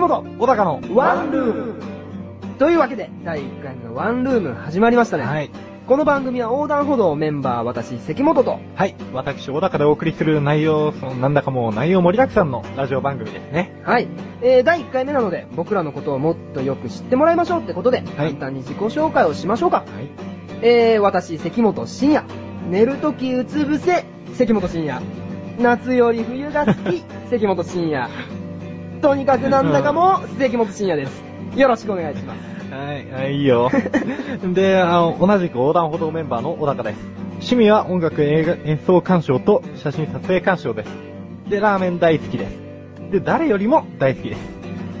関本、小高のワンルーム。というわけで、第1回目のワンルーム始まりましたね。はい。この番組は横断歩道メンバー、私、関本と、はい。私、小高でお送りする内容、そのなんだかもう内容盛りだくさんのラジオ番組ですね。はい。えー、第1回目なので、僕らのことをもっとよく知ってもらいましょうってことで、簡単に自己紹介をしましょうか。はい。えー、私、関本深夜。寝るときうつ伏せ、関本深夜。夏より冬が好き、関本深夜。とにかくなんだかも、関本深夜です。よろしくお願いします。はい、はい、いいよ。で、あの、同じく横断歩道メンバーの小高です。趣味は音楽映画演奏鑑賞と写真撮影鑑賞です。で、ラーメン大好きです。で、誰よりも大好きです。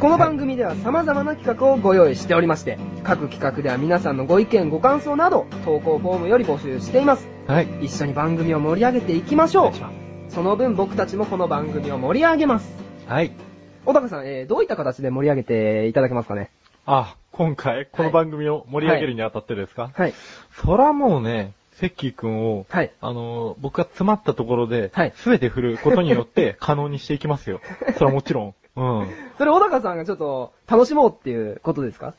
この番組では様々な企画をご用意しておりまして、各企画では皆さんのご意見、ご感想など、投稿フォームより募集しています。はい。一緒に番組を盛り上げていきましょう。その分僕たちもこの番組を盛り上げます。はい。小高さん、えー、どういった形で盛り上げていただけますかね？あ、今回、この番組を盛り上げるにあたってですか、はい。そらもうね、セッキーくんを、はい。あの、僕が詰まったところで、はいすべて振ることによって 可能にしていきますよ。それはもちろん。うん。それ小高さんがちょっと楽しもうっていうことですか？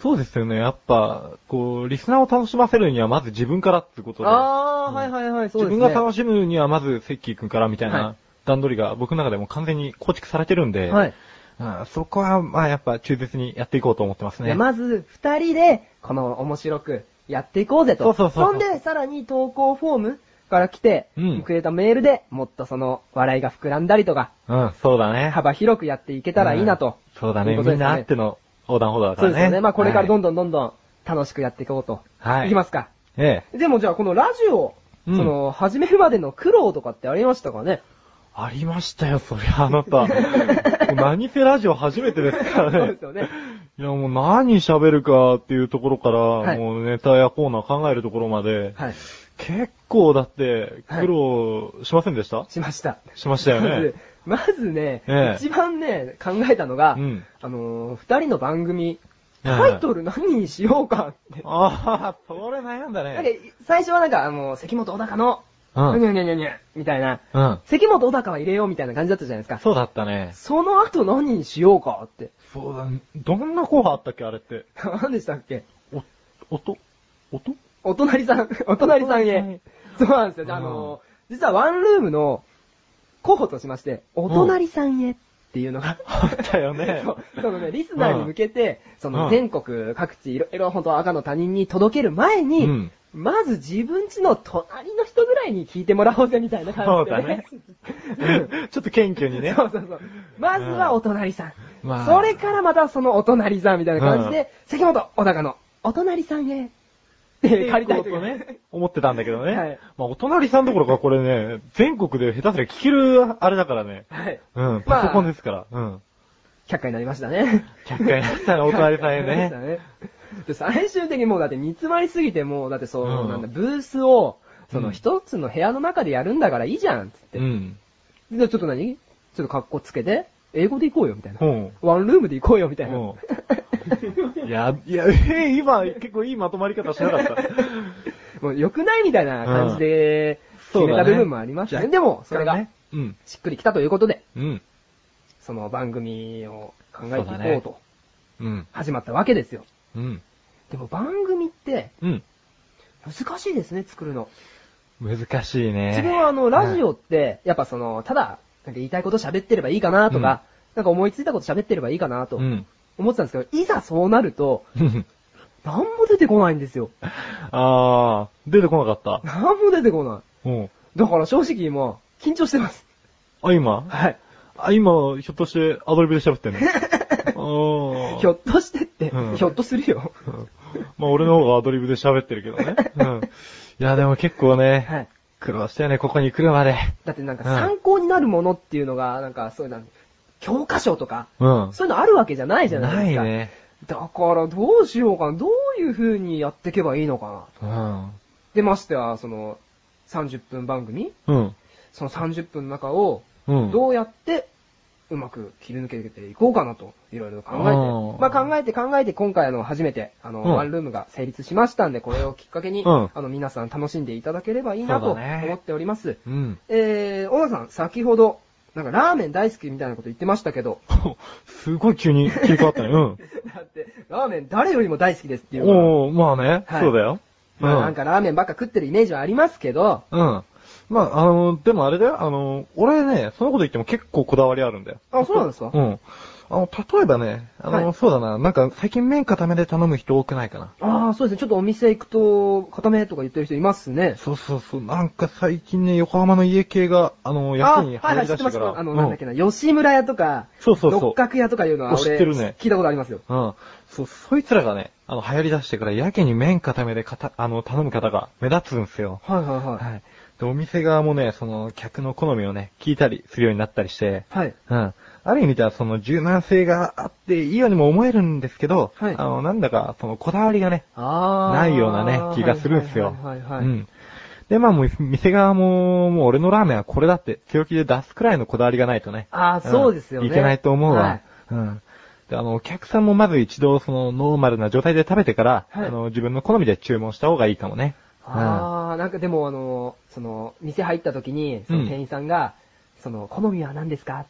そうですよね。やっぱ、こう、リスナーを楽しませるにはまず自分からってことで。あー、うんはいはいはい、そうですね。自分が楽しむにはまずセッキーくんからみたいはいな段取りが僕の中でも完全に構築されてるんで、はい。うんそこは、まあやっぱ忠実にやっていこうと思ってますね。まず、二人で、この面白くやっていこうぜと。そうそうそうそうんで、さらに投稿フォームから来て、うんくれたメールでもっとその、笑いが膨らんだりとか、うん、そうだね。幅広くやっていけたらいいなと。うんそうだね。ねみんなあっての横断歩道だからね。そうですよね。まあこれからどんどどんどんどん楽しくやっていこうと。はいいきますか。ん。ええ。でもじゃあこのラジオ、うんその、始めるまでの苦労とかってありましたかね？ありましたよ、そりゃあなた。何せラジオ初めてですからねそうです。よね。いやもう何喋るかっていうところから、はいもうネタやコーナー考えるところまで、はい。結構だってはい苦労しませんでした、しました。しましたよねまず。、まずね、ええ一番ね、考えたのが、うんあのー二人の番組、はいタイトル何にしようかって。ああ、それ悩んだね。、最初はなんか、あの、関本小高の、うんにゃにゃにゃにゃ、みたいな、うん。関本小高は入れようみたいな感じだったじゃないですか。そうだったね。その後何にしようかって。そうだ、どんな候補あったっけ、あれって。何でしたっけ？お、音？音？お隣さん、お隣さんへ。そうなんですよ。であのー、実はワンルームの候補としまして、お隣さんへっていうのが、あったよね そう。そのね、リスナーに向けて、そのうん全国各地いろいろ本当赤の他人に届ける前に、うんまず自分家の隣の人ぐらいに聞いてもらおうぜみたいな感じでね。う ん ちょっと謙虚にね。そうそうそう。まずはお隣さん。まあそれからまたそのお隣さんみたいな感じで、うん関本小高のお隣さんへ。って借りたいとね。、思ってたんだけどね。はいまあ、お隣さんどころかこれね、全国で下手すりゃ聞けるあれだからね。はい。うん、パソコンですから。うん。100回になりましたね。100回やったらお隣さんへ100回になりましたね。ね。で最終的にもうだって煮詰まりすぎてもう、だってそう、うんなんだ、ブースを、そうのん一つの部屋の中でやるんだからいいじゃん、つって。うん。で、ちょっと何？ちょっと格好つけて、英語で行こうよ、みたいな。うん。ワンルームで行こうよ、みたいな。うんいや、いや、えー今、結構いいまとまり方しなかった。もう良くないみたいな感じで、決めた部分もありましたね。でも、それが。しっくりきたということで、うん。その番組を考えていこそうと、うん。始まったわけですよ。うん。でも番組って、うん。難しいですね、作るの。難しいね。自分はあの、ラジオって、やっぱその、ただ、なんか言いたいこと喋ってればいいかなとか、なんか思いついたこと喋ってればいいかなとうん。思ってたんですけど、いざそうなると、うん。なんも出てこないんですよ。あー、出てこなかっなんも出てこない。た。うん。だから正直今、緊張してます。あ、今？はい。あ、今、ひょっとしてアドリブで喋ってんの？あーひょっとしてって、うんひょっとするよ。うんまあ俺の方がアドリブで喋ってるけどね。うん。いやでも結構ね、はい。苦労したよね、ここに来るまで。だってなんかうん参考になるものっていうのが、なんかそういうの、教科書とか、うん。そういうのあるわけじゃないじゃないですか。ないね。だからどうしようかな、どういう風にやっていけばいいのかな。うん。で、ましては、その、30分番組うん。その30分の中を、うん。どうやって、うまく切り抜けていこうかなと、いろいろ考えて。うんまあ考えて考えて、今回あの、初めて、あの、うんワンルームが成立しましたんで、これをきっかけに、うんあの、皆さん楽しんでいただければいいなと思っております。うん。えー、小野さん、先ほど、なんかラーメン大好きみたいなこと言ってましたけど。すごい急に切り替わったね。うん。だって、ラーメン誰よりも大好きですっていう。おー、まあね、はいそうだよ。まあなんかラーメンばっか食ってるイメージはありますけど、うん。まあ、あの、でもあれだよ、あの、俺ね、そのこと言っても結構こだわりあるんだよ。あ、そうなんですか？うん。あの、例えばね、あの、はいそうだな、なんか最近麺固めで頼む人多くないかな。ああ、そうですね。ちょっとお店行くと、固めとか言ってる人いますね。そうそうそう、なんか最近ね、横浜の家系が、あの、あ役にはいはい、入り出してて知っます。から。あの、なんだっけな、吉村屋とか、そうそうそう六角屋とかいうのはお俺、知ってるね聞いたことありますよ。うん。うん。そう、そいつらがね、あの、流行り出してからやけに麺固めでかた、あの、頼む方が目立つんですよ。はいはいはい。はい。で、お店側もね、その、客の好みをね、聞いたりするようになったりして、はい。うん。ある意味ではその柔軟性があっていいようにも思えるんですけど、はいあの、なんだか、そのこだわりがね、ああ。ないようなね、気がするんですよ。はいはいはい、はいうん。で、まあもう、店側も、もう俺のラーメンはこれだって強気で出すくらいのこだわりがないとね。ああ、そうですよね。んいけないと思うわ。はいうん。で、あの、お客さんもまず一度そのノーマルな状態で食べてから、はいあの、自分の好みで注文した方がいいかもね。ああ、なんかでもあの、その、店入った時に、その店員さんが、その、好みは何ですか？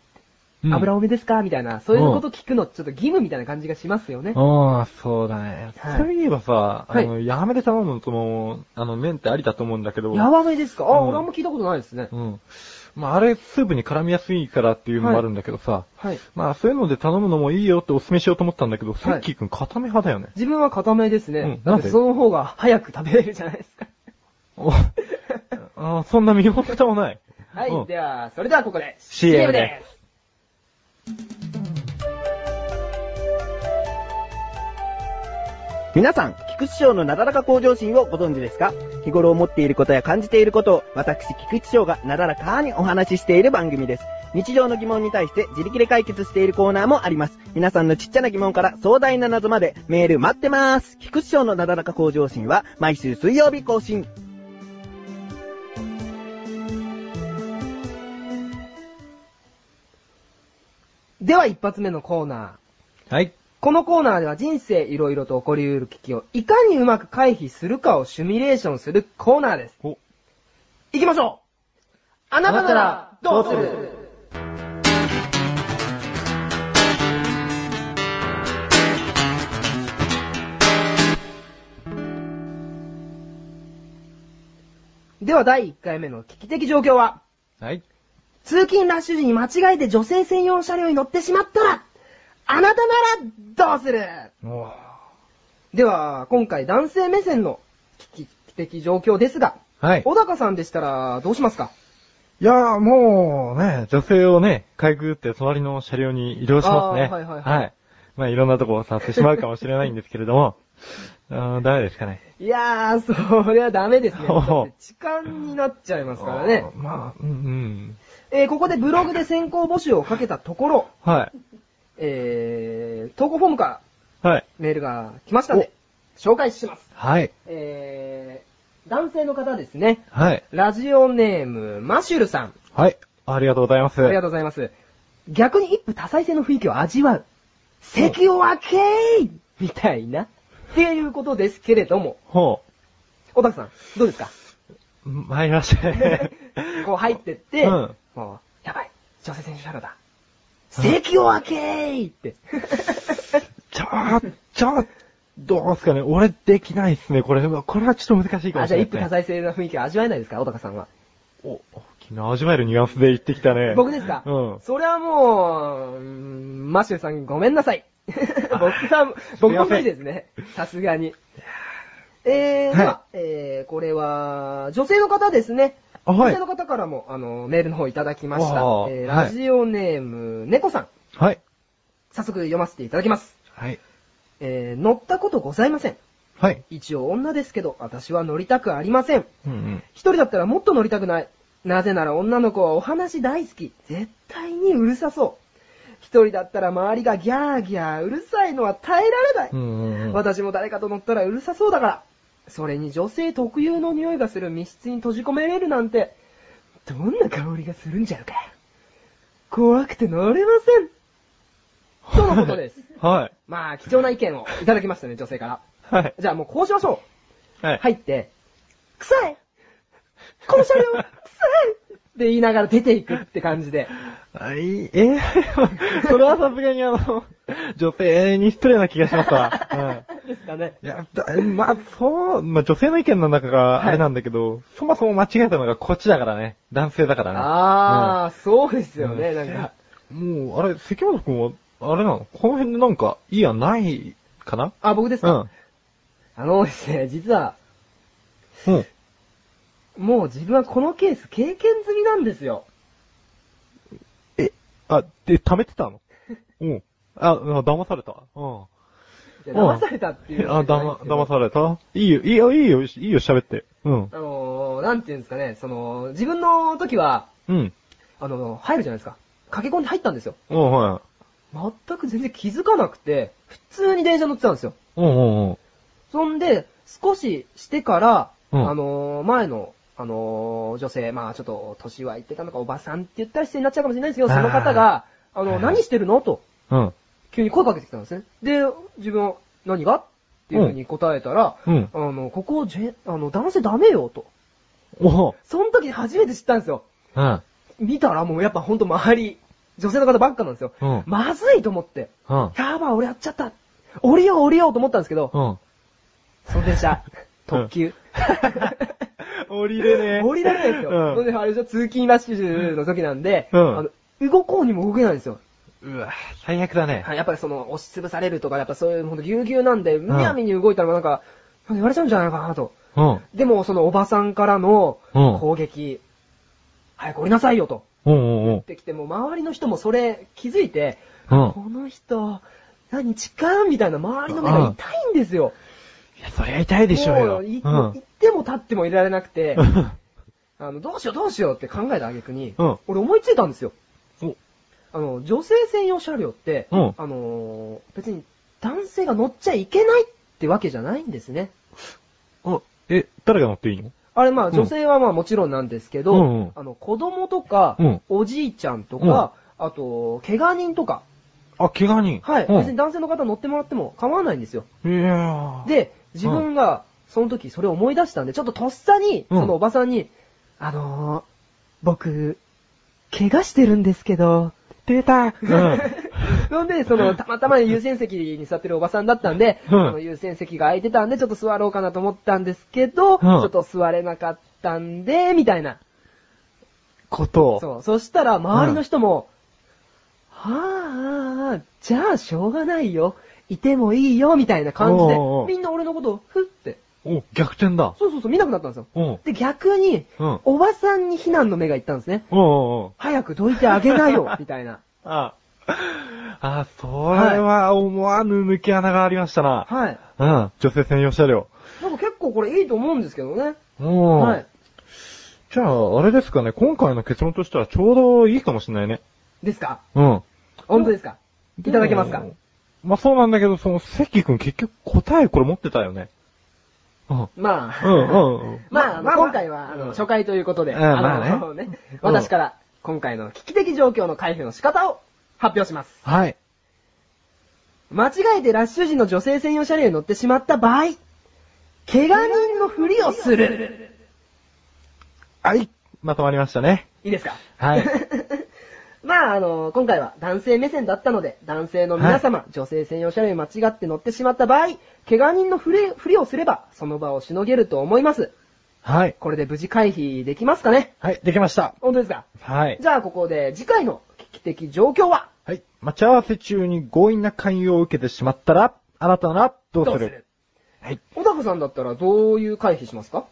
うん油多めですか？みたいな、そういうこと聞くの、ちょっと義務みたいな感じがしますよね。ああ、そうだね。はいそういえばさ、あの、はやめで頼むのとも、あの、麺ってありだと思うんだけど。やばめですか？あ、うん俺あんま聞いたことないですね。うん。まあ、あれ、スープに絡みやすいからっていうのもあるんだけどさ、はい。まあ、そういうので頼むのもいいよってお勧めしようと思ったんだけど、さっきくん固め派だよね。自分は固めですね。うんなんで？その方が早く食べれるじゃないですか。おあーそんな身も蓋もない。はい、うんでは、それではここで CM で皆さん、菊池賞のなだらか向上心をご存知ですか？日頃思っていることや感じていることを、私、菊池賞がなだらかにお話ししている番組です。日常の疑問に対して自力で解決しているコーナーもあります。皆さんのちっちゃな疑問から壮大な謎までメール待ってます。菊池賞のなだらか向上心は毎週水曜日更新。では一発目のコーナー。はい。このコーナーでは人生いろいろと起こり得る危機をいかにうまく回避するかをシミュレーションするコーナーです。お、行きましょうあなたならどうする？では第1回目の危機的状況は、はい。通勤ラッシュ時に間違えて女性専用車両に乗ってしまったら、あなたならどうする？では、今回男性目線の危機的状況ですが、はい。小高さんでしたらどうしますか？いやーもうね、女性をね、かいくぐって隣の車両に移動しますね。あーはいはいはいまあいろんなとこを触ってしまうかもしれないんですけれども、あーダメですかね。いやー、それはダメですね。痴漢になっちゃいますからねまあ、うん、うん。えーここでブログで先行募集をかけたところ、はい。えー、投稿フォームからはい。メールが来ましたので、紹介します。はい。えー、男性の方ですね。はい。ラジオネーム、マシュルさん。はい。ありがとうございます。ありがとうございます。逆に一夫多妻制の雰囲気を味わう。席を分けーみたいな。っていうことですけれども、ほ小田さん、どうですか？う。参りまして。こう入ってって、うんもう、やばい、女性選手車両だ。席を分けーって。ちょー、ちょ、どうすかね。俺できないっすね。これは、これはちょっと難しいかもあ、じゃあしれない、一夫多妻制の雰囲気を味わえないですか小高さんは。お、昨日味わえるニュアンスで言ってきたね。僕ですか？うん。それはもう、マッシュルさんごめんなさい。僕は、僕も無理ですね。さすがに。えー、はいでは、えー、これは、女性の方ですね。あはいの方からも、あの、メールの方いただきました。えーはいラジオネーム、猫さん。はい。早速読ませていただきます。はい。えー、乗ったことございません。はい。一応女ですけど、私は乗りたくありません。うんうん。一人だったらもっと乗りたくない。なぜなら女の子はお話大好き。絶対にうるさそう。一人だったら周りがギャーギャーうるさいのは耐えられない。うんうんうん。私も誰かと乗ったらうるさそうだから。それに女性特有の匂いがする密室に閉じ込めれるなんて、どんな香りがするんじゃろか。怖くて乗れません。とのことです。はい。まあ、貴重な意見をいただきましたね、女性から。はい。じゃあもうこうしましょう。はい。入って、臭いこの車両、臭いって言いながら出ていくって感じで。あいい、えー それはさすがにあの、女性に失礼な気がしますわ。うん。ですかね。いや、だまあ、そう、まあ女性の意見の中があれなんだけど、そもそも間違えたのがこっちだからね。男性だからね。あー、そうですよね、うんなんか。もう、あれ、関本くんは、あれなの？この辺でなんか、いいやないかな？あ、僕ですか、うん。あのですね、実は、うん。もう自分はこのケース経験済みなんですよ。え、あ、で、貯めてたの？うん。あ、うん騙された。うん。いや騙されたっていうあ、だま、騙された？いいよ、いいよ、いいよ、いいよ、喋って。うん。あのー、なんていうんですかね、その、自分の時は、うん。あの、入るじゃないですか。駆け込んで入ったんですよ。うん、は全く全然気づかなくて、普通に電車乗ってたんですよ。い。うん、うん、うん。そんで、少ししてから、うんあのー、前の、あのー、女性、まあちょっと、年はいってたのか、おばさんって言ったら失礼になっちゃうかもしれないですけど、その方が、あの、はい何してるの？と、うん。急に声かけてきたんですね。で、自分は、何が？っていうふうに答えたら、うん。あの、ここ、あの、男性ダメよ、と。おその時初めて知ったんですよ。うん。見たらもうやっぱほんと周り、女性の方ばっかなんですよ。うん。まずいと思って。うん。やばい、俺やっちゃった。降りよう、降りようと思ったんですけど、うん。その電車、特急。降りれねえ。降りられないんですよ。うんあれでしょ、通勤ラッシュの時なんで、うんあの、動こうにも動けないんですよ。うわ、最悪だね。はい、やっぱりその、押しつぶされるとか、やっぱそういうほんとぎゅうぎゅうなんで、むやみに動いたらなんか、なんか言われちゃうんじゃないかなと。うん。でも、そのおばさんからのうん攻撃、早く降りなさいよと。うんうんうん。ってきて、もう周りの人もそれ気づいて、うん。この人、何、痴漢みたいな周りの目が痛いんですよ。いや、そりゃ痛いでしょうよ。もういうん。行っても立ってもいられなくて、あの、どうしようどうしようって考えた挙句に、うん俺思いついたんですよ。おあの、女性専用車両って、うんあのー別に男性が乗っちゃいけないってわけじゃないんですね。あ、え、誰が乗っていいの？あれまあうん女性はまあもちろんなんですけど、うんうんあの、子供とか、うんおじいちゃんとか、あと、怪我人とか、あ、怪我人。はい、うん別に男性の方乗ってもらっても構わないんですよ。いやー、で、自分が、その時それを思い出したんで、ちょっととっさに、うんそのおばさんに、あのー、僕、怪我してるんですけど、出た。うん そんで、その、たまたま優先席に座ってるおばさんだったんで、うんその優先席が空いてたんで、ちょっと座ろうかなと思ったんですけど、ちょっと座れなかったんで、みたいな。ことを。そう。そしたら、周りの人も、はあ、じゃあ、しょうがないよ。いてもいいよ、みたいな感じでおうおう、みんな俺のことを、ふって、お、逆転だ。そうそうそう、見なくなったんですよ。うん。で、逆に、うん。おばさんに非難の目がいったんですね。うんうんうん。早くどいてあげなよ、みたいな。あ、あ、それは思わぬ抜け穴がありましたな。はい。うん。女性専用車両。なんか結構これいいと思うんですけどね。うん。はい。じゃあ、あれですかね、今回の結論としてはちょうどいいかもしれないね。ですか？うん。本当ですか？いただけますか？まあそうなんだけど、その、関君結局答えこれ持ってたよね。うん。まあ、うんうんうん。まあ、まあ今回は、あの、うん初回ということで、うんあの、ね、私から、今回の危機的状況の回避の仕方を発表します。はい。間違えてラッシュ時の女性専用車両に乗ってしまった場合、怪我人のふりをする。はい。まとまりましたね。いいですか？はい。まあ、あの、今回は男性目線だったので、男性の皆様、女性専用車両に間違って乗ってしまった場合、怪我人のふりふりをすれば、その場をしのげると思います。はい。これで無事回避できますかね？はい、できました。本当ですか？はい。じゃあ、ここで次回の危機的状況は？はい。待ち合わせ中に強引な勧誘を受けてしまったら、あなたならどうする？はい。小高さんだったらどういう回避しますか？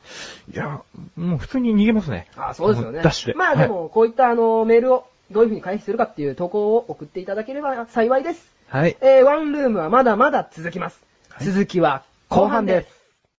いや、もう普通に逃げますね。あそうですよね。ダッシュで。まあでも、こういったあの、メールをどういうふうに回避するかっていう投稿を送っていただければ幸いです。はい。はい。えー、ワンルームはまだまだ続きます。続きは後半です。